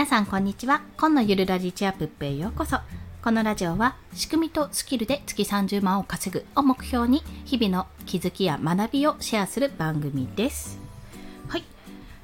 皆さんこんにちは。今のゆるラジチアップへようこそ。このラジオは仕組みとスキルで月30万を稼ぐを目標に日々の気づきや学びをシェアする番組です。はい。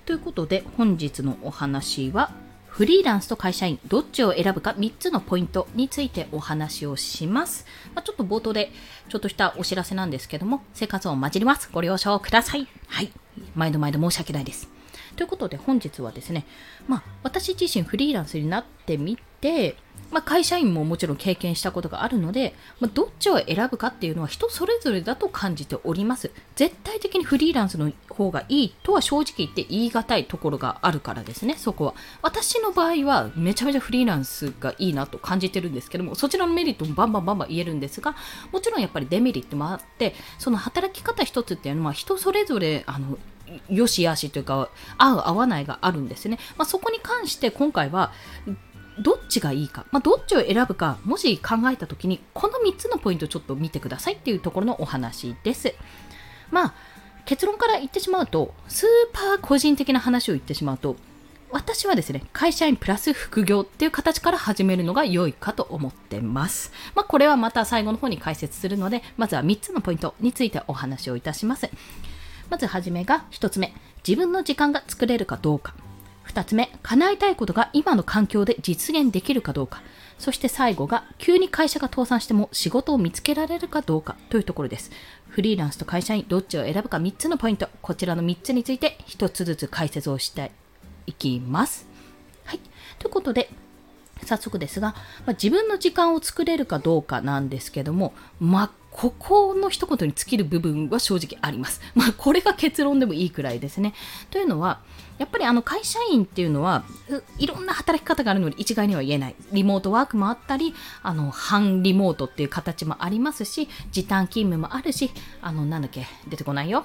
ということで本日のお話はフリーランスと会社員どっちを選ぶか3つのポイントについてお話をします、まあ、ちょっと冒頭でちょっとしたお知らせなんですけども生活音混じります。ご了承ください。はい。毎度毎度申し訳ないです。ということで本日はですね、まあ、私自身フリーランスになってみて、まあ、会社員ももちろん経験したことがあるので、まあ、どっちを選ぶかっていうのは人それぞれだと感じております。絶対的にフリーランスの方がいいとは正直言って言い難いところがあるからですね、そこは。私の場合はめちゃめちゃフリーランスがいいなと感じてるんですけども、そちらのメリットもバンバンバンバン言えるんですが、もちろんやっぱりデメリットもあって、その働き方一つっていうのは人それぞれあのよしあしというか合う合わないがあるんですね、まあ、そこに関して今回はどっちがいいか、まあ、どっちを選ぶかもし考えた時にこの3つのポイントをちょっと見てくださいっていうところのお話ですまあ結論から言ってしまうとスーパー個人的な話を言ってしまうと私はですね、会社員プラス副業っていう形から始めるのが良いかと思ってます。まあ、これはまた最後の方に解説するので、まずは3つのポイントについてお話をいたします。まずはじめが1つ目、自分の時間が作れるかどうか。2つ目、叶えたいことが今の環境で実現できるかどうか。そして最後が、急に会社が倒産しても仕事を見つけられるかどうかというところです。フリーランスと会社員、どっちを選ぶか3つのポイント。こちらの3つについて1つずつ解説をしていきます。はい。ということで、早速ですが、まあ、自分の時間を作れるかどうかなんですけども、まあ、ここの一言に尽きる部分は正直あります。まあ、これが結論でもいいくらいですね。というのは、やっぱりあの会社員っていうのはいろんな働き方があるので一概には言えない。リモートワークもあったり、あの半リモートっていう形もありますし、時短勤務もあるし、あのなんだっけ、出てこないよ。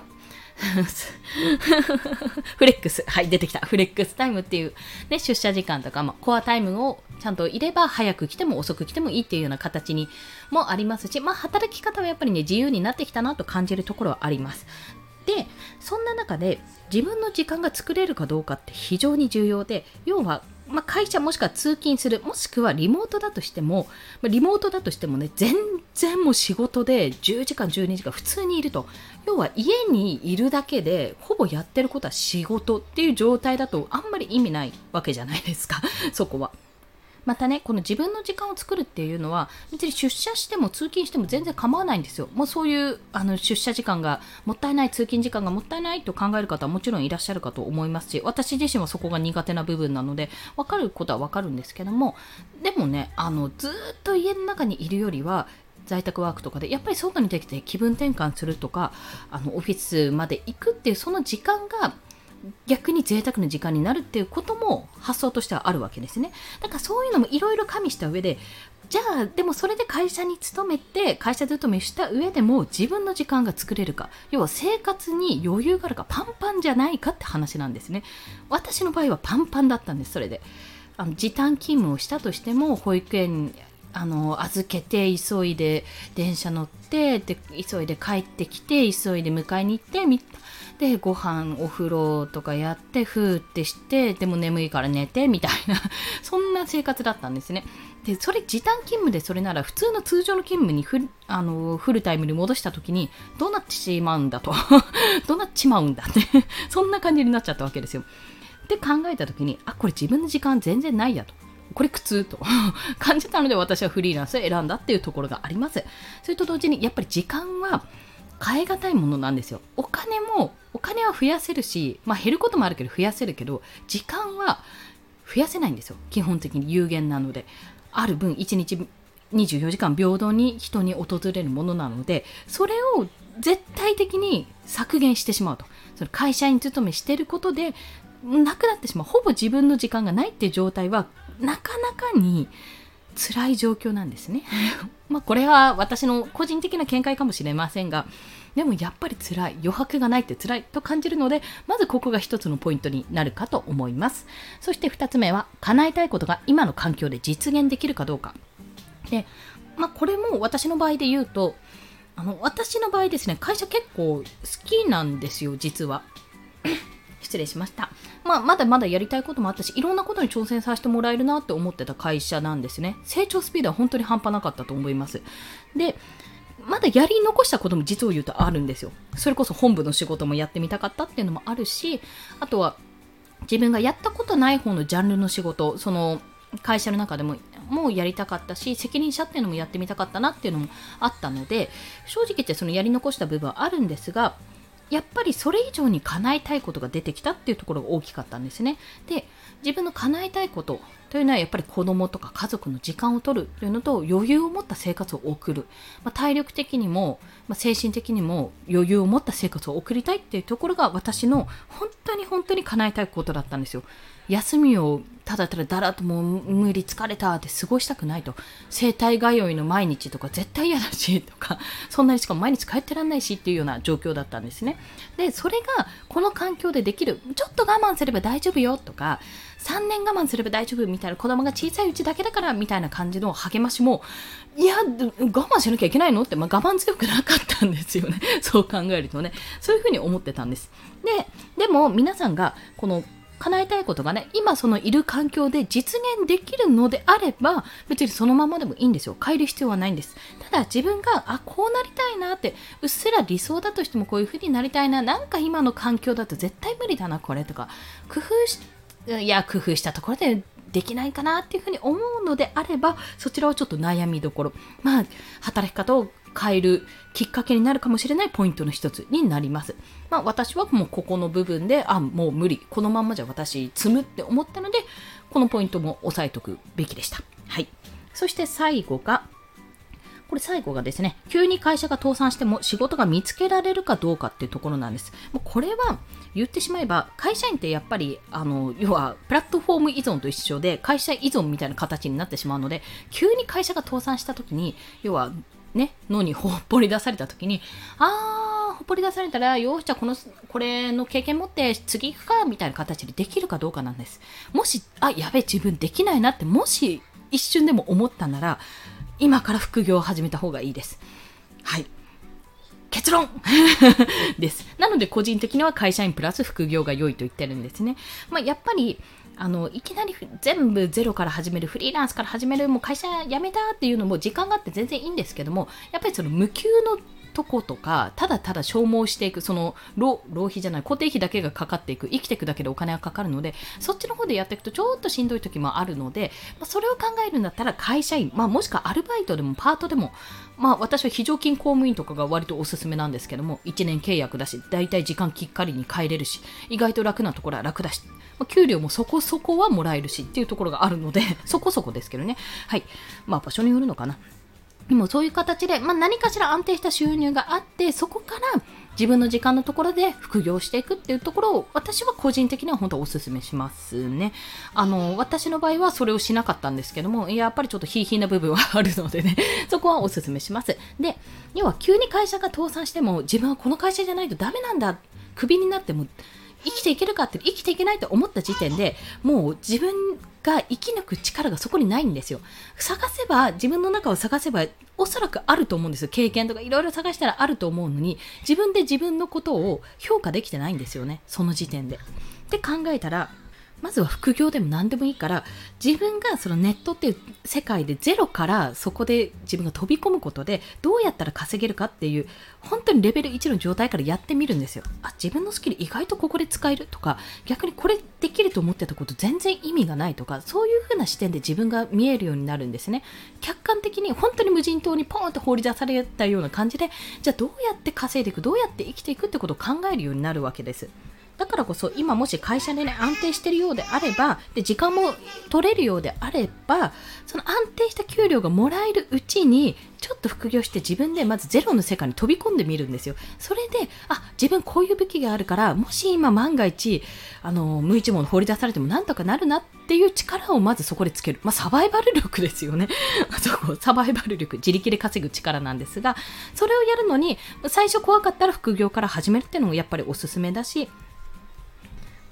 フレックス。はい、出てきた。フレックスタイムっていう、ね、出社時間とか、まあ、コアタイムをちゃんといれば、早く来ても遅く来てもいいっていうような形にもありますし、まあ、働き方はやっぱりね、自由になってきたなと感じるところはあります。で、そんな中で、自分の時間が作れるかどうかって非常に重要で、要は、まあ、会社もしくは通勤する、もしくはリモートだとしても、ま、リモートだとしてもね、全然もう仕事で10時間、12時間普通にいると。要は家にいるだけで、ほぼやってることは仕事っていう状態だとあんまり意味ないわけじゃないですか、そこは。またね、この自分の時間を作るっていうのは、別に出社しても通勤しても全然構わないんですよ。もうそういうあの出社時間がもったいない、通勤時間がもったいないと考える方はもちろんいらっしゃるかと思いますし、私自身はそこが苦手な部分なので、わかることはわかるんですけども、でもね、あのずっと家の中にいるよりは、在宅ワークとかでやっぱり外に出て気分転換するとかあのオフィスまで行くっていうその時間が逆に贅沢な時間になるっていうことも発想としてはあるわけですね。だからそういうのもいろいろ加味した上で、じゃあ、でもそれで会社に勤めて、会社勤めした上でも自分の時間が作れるか、要は生活に余裕があるか、パンパンじゃないかって話なんですね。私の場合はパンパンだったんです、それで。あの時短勤務をしたとしても、保育園あの預けて急いで電車乗ってで急いで帰ってきて急いで迎えに行ってみでご飯お風呂とかやってふーってしてでも眠いから寝てみたいな そんな生活だったんですね。でそれ時短勤務でそれなら普通の通常の勤務にフあのフルタイムに戻した時にどうなってしまうんだと。どうなっちまうんだって。そんな感じになっちゃったわけですよ。で考えた時にあこれ自分の時間全然ないやと。これ苦痛と 感じたので私はフリーランスを選んだっていうところがあります。それと同時にやっぱり時間は変え難いものなんですよ。お金も、お金は増やせるし、まあ減ることもあるけど増やせるけど、時間は増やせないんですよ。基本的に有限なので。ある分1日24時間平等に人に訪れるものなので、それを絶対的に削減してしまうと。その会社員勤めしてることで、なくなってしまう。ほぼ自分の時間がないっていう状態はなかなかに辛い状況なんですね。まあこれは私の個人的な見解かもしれませんが、でもやっぱり辛い、余白がないって辛いと感じるので、まずここが一つのポイントになるかと思います。そして二つ目は、叶えたいことが今の環境で実現できるかどうか。で、まあこれも私の場合で言うと、あの私の場合ですね、会社結構好きなんですよ、実は。失礼しました。まあ、まだまだやりたいこともあったし、いろんなことに挑戦させてもらえるなって思ってた会社なんですね。成長スピードは本当に半端なかったと思います。で、まだやり残したことも実を言うとあるんですよ。それこそ本部の仕事もやってみたかったっていうのもあるし、あとは自分がやったことない方のジャンルの仕事、その会社の中でももうやりたかったし責任者っていうのもやってみたかったなっていうのもあったので正直言ってそのやり残した部分はあるんですがやっぱりそれ以上に叶えたいことが出てきたっていうところが大きかったんですね。で自分の叶えたいことというのはやっぱり子供とか家族の時間を取るというのと余裕を持った生活を送る、まあ、体力的にも、まあ、精神的にも余裕を持った生活を送りたいっていうところが私の本当に本当に叶えたいことだったんですよ。休みをただただだらっともう無理疲れたって過ごしたくないと。生体通いの毎日とか絶対嫌だしとか そんなにしかも毎日帰ってらんないしっていうような状況だったんですね。でそれがこの環境でできるちょっと我慢すれば大丈夫よとか3年我慢すれば大丈夫みたいな子供が小さいうちだけだからみたいな感じの励ましもいや 我慢しなきゃいけないの？って、まあ、我慢強くなかったんですよねそう考えるとねそういうふうに思ってたんですででも皆さんがこの叶えたいことがね、今そのいる環境で実現できるのであれば、別にそのままでもいいんですよ。変える必要はないんです。ただ自分が、あ、こうなりたいなって、うっすら理想だとしてもこういう風になりたいな、なんか今の環境だと絶対無理だな、これとか、工夫し、いや、工夫したところでできないかなっていうふうに思うのであれば、そちらはちょっと悩みどころ。まあ、働き方を変えるきっかけになるかもしれないポイントの一つになります。まあ私はもうここの部分で、あ、もう無理。このまんまじゃ私積むって思ったので、このポイントも押さえておくべきでした。はい。そして最後が、これ最後がですね、急に会社が倒産しても仕事が見つけられるかどうかっていうところなんです。もうこれは言ってしまえば、会社員ってやっぱり、あの、要はプラットフォーム依存と一緒で、会社依存みたいな形になってしまうので、急に会社が倒産した時に、要はね、のに ほっぽり出された時に、あー、ほっぽり出されたら、よし、じゃあこの、これの経験持って次行くか、みたいな形でできるかどうかなんです。もし、あ、やべえ、自分できないなって、もし一瞬でも思ったなら、今から副業を始めた方がいいです。はい。結論 です。なので個人的には会社員プラス副業が良いと言ってるんですね。まあ、やっぱりあのいきなり全部ゼロから始めるフリーランスから始めるもう会社辞めたっていうのも時間があって全然いいんですけどもやっぱりその無給のとことかただただ消耗していくその浪費じゃない固定費だけがかかっていく生きていくだけでお金がかかるのでそっちの方でやっていくとちょっとしんどい時もあるので、まあ、それを考えるんだったら会社員、まあ、もしくはアルバイトでもパートでも、まあ、私は非常勤公務員とかが割とおすすめなんですけども1年契約だし大体時間きっかりに帰れるし意外と楽なところは楽だし、まあ、給料もそこそこはもらえるしっていうところがあるのでそこそこですけどね。はい。まあ場所によるのかな。でもそういう形で、まあ、何かしら安定した収入があって、そこから自分の時間のところで副業していくっていうところを私は個人的には本当お勧めしますね。あの、私の場合はそれをしなかったんですけども、やっぱりちょっとひいひいな部分はあるのでね、そこはお勧めします。で、要は急に会社が倒産しても自分はこの会社じゃないとダメなんだ、クビになっても生きていけるかって生きていけないと思った時点でもう自分が生き抜く力がそこにないんですよ。探せば自分の中を探せばおそらくあると思うんですよ。経験とかいろいろ探したらあると思うのに自分で自分のことを評価できてないんですよね。その時点で。って考えたらまずは副業でも何でもいいから自分がそのネットっていう世界でゼロからそこで自分が飛び込むことでどうやったら稼げるかっていう本当にレベル1の状態からやってみるんですよ。あ自分のスキル意外とここで使えるとか逆にこれできると思ってたこと全然意味がないとかそういう風な視点で自分が見えるようになるんですね。客観的に本当に無人島にポンと放り出されたような感じでじゃあどうやって稼いでいくどうやって生きていくってことを考えるようになるわけです。だからこそ今もし会社でね安定してるようであればで時間も取れるようであればその安定した給料がもらえるうちにちょっと副業して自分でまずゼロの世界に飛び込んでみるんですよ。それであ自分こういう武器があるからもし今万が一あの無一文放り出されてもなんとかなるなっていう力をまずそこでつける、まあ、サバイバル力ですよね。そこサバイバル力。自力で稼ぐ力なんですがそれをやるのに最初怖かったら副業から始めるっていうのもやっぱりおすすめだし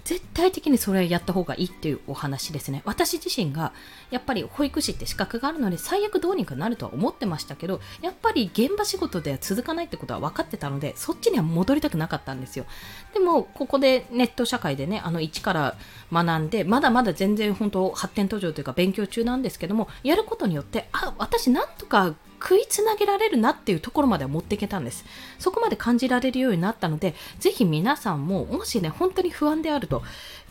絶対的にそれやった方がいいっていうお話ですね。私自身がやっぱり保育士って資格があるので最悪どうにかなるとは思ってましたけど、やっぱり現場仕事では続かないってことは分かってたので、そっちには戻りたくなかったんですよ。でも、ここでネット社会でね、あの一から学んで、まだまだ全然本当発展途上というか勉強中なんですけども、やることによって、あ、私なんとか食いつなげられるなっていうところまでは持っていけたんです。そこまで感じられるようになったので、ぜひ皆さんも、もしね、本当に不安であると、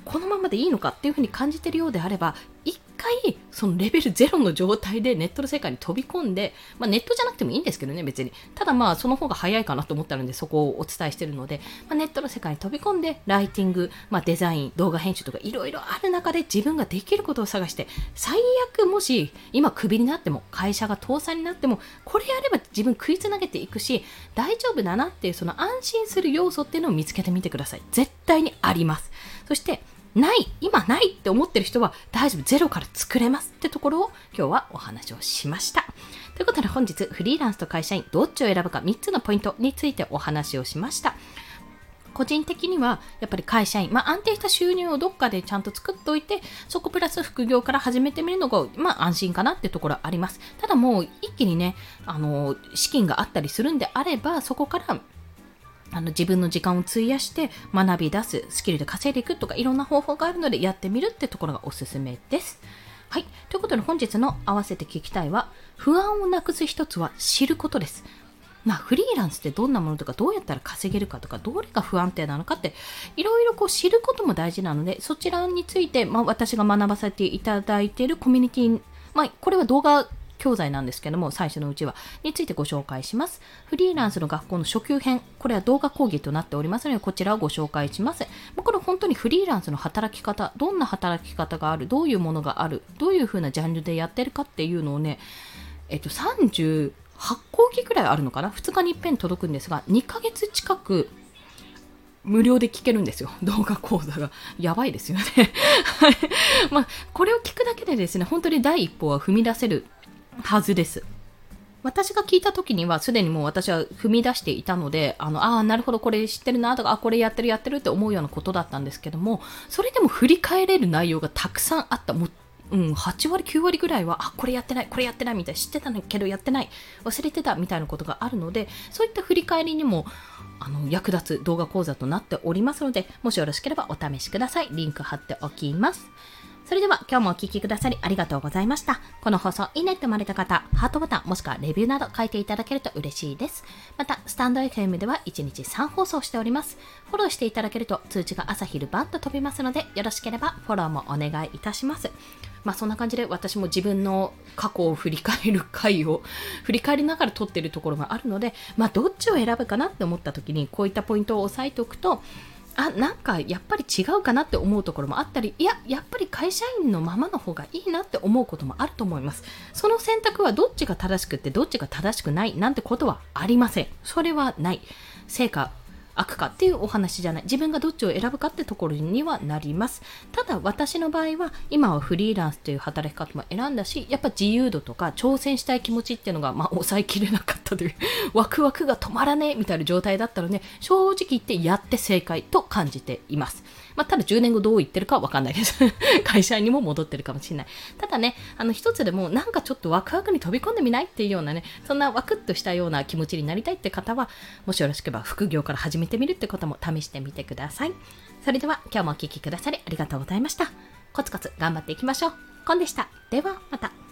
このままでいいのかっていうふうに感じているようであれば、一回そのレベル0の状態でネットの世界に飛び込んで、まあ、ネットじゃなくてもいいんですけどね別に。ただまあその方が早いかなと思ったのでそこをお伝えしてるので、まあ、ネットの世界に飛び込んでライティング、まあ、デザイン動画編集とかいろいろある中で自分ができることを探して最悪もし今クビになっても会社が倒産になってもこれやれば自分食いつなげていくし大丈夫だなっていうその安心する要素っていうのを見つけてみてください。絶対にあります。そしてない、今ないって思ってる人は大丈夫、ゼロから作れますってところを今日はお話をしました。ということで本日フリーランスと会社員どっちを選ぶか3つのポイントについてお話をしました。個人的にはやっぱり会社員、まあ、安定した収入をどっかでちゃんと作っておいてそこプラス副業から始めてみるのが、まあ、安心かなってところありますただもう一気にねあの資金があったりするんであればそこからあの自分の時間を費やして学び出す、スキルで稼いでいくとかいろんな方法があるのでやってみるってところがおすすめです。はい。ということで本日の合わせて聞きたいは、不安をなくす一つは知ることです。まあ、フリーランスってどんなものとかどうやったら稼げるかとかどれが不安定なのかっていろいろこう知ることも大事なのでそちらについて、まあ、私が学ばせていただいているコミュニティまあ、これは動画教材なんですけども、最初のうちは、についてご紹介します。フリーランスの学校の初級編、これは動画講義となっておりますので、こちらをご紹介します。これ本当にフリーランスの働き方、どんな働き方がある、どういうものがある、どういうふうなジャンルでやってるかっていうのをね、えっと、38講義くらいあるのかな ?2 日に一遍届くんですが、2ヶ月近く無料で聞けるんですよ。動画講座が。やばいですよね。まあ、これを聞くだけでですね、本当に第一歩は踏み出せるはずです。私が聞いた時にはすでにもう私は踏み出していたので、あの、ああ、なるほど、これ知ってるなとか、あ、これやってるやってるって思うようなことだったんですけども、それでも振り返れる内容がたくさんあった。もううん、8割、9割ぐらいは、あ、これやってない、これやってないみたいな、知ってたけどやってない、忘れてたみたいなことがあるので、そういった振り返りにも、あの、役立つ動画講座となっておりますので、もしよろしければお試しください。リンク貼っておきます。それでは今日もお聴きくださりありがとうございました。この放送いいねって思われた方、ハートボタンもしくはレビューなど書いていただけると嬉しいです。また、スタンド FM では1日3放送しております。フォローしていただけると通知が朝昼晩と飛びますので、よろしければフォローもお願いいたします。まあそんな感じで私も自分の過去を振り返る回を 振り返りながら撮ってるところがあるので、まあどっちを選ぶかなって思った時にこういったポイントを押さえておくと、あなんかやっぱり違うかなって思うところもあったりいややっぱり会社員のままの方がいいなって思うこともあると思います。その選択はどっちが正しくってどっちが正しくないなんてことはありません。それはない。成果悪かっていうお話じゃない自分がどっちを選ぶかってところにはなりますただ私の場合は今はフリーランスという働き方も選んだしやっぱ自由度とか挑戦したい気持ちっていうのが、まあ、抑えきれなかったというワクワクが止まらねえみたいな状態だったので正直言ってやって正解と感じていますまあ、ただ10年後どう言ってるかはわかんないです。会社にも戻ってるかもしれない。ただね、あの一つでもなんかちょっとワクワクに飛び込んでみないっていうようなね、そんなワクッとしたような気持ちになりたいって方は、もしよろしければ副業から始めてみるってことも試してみてください。それでは今日もお聴きくださりありがとうございました。コツコツ頑張っていきましょう。コンでした。ではまた。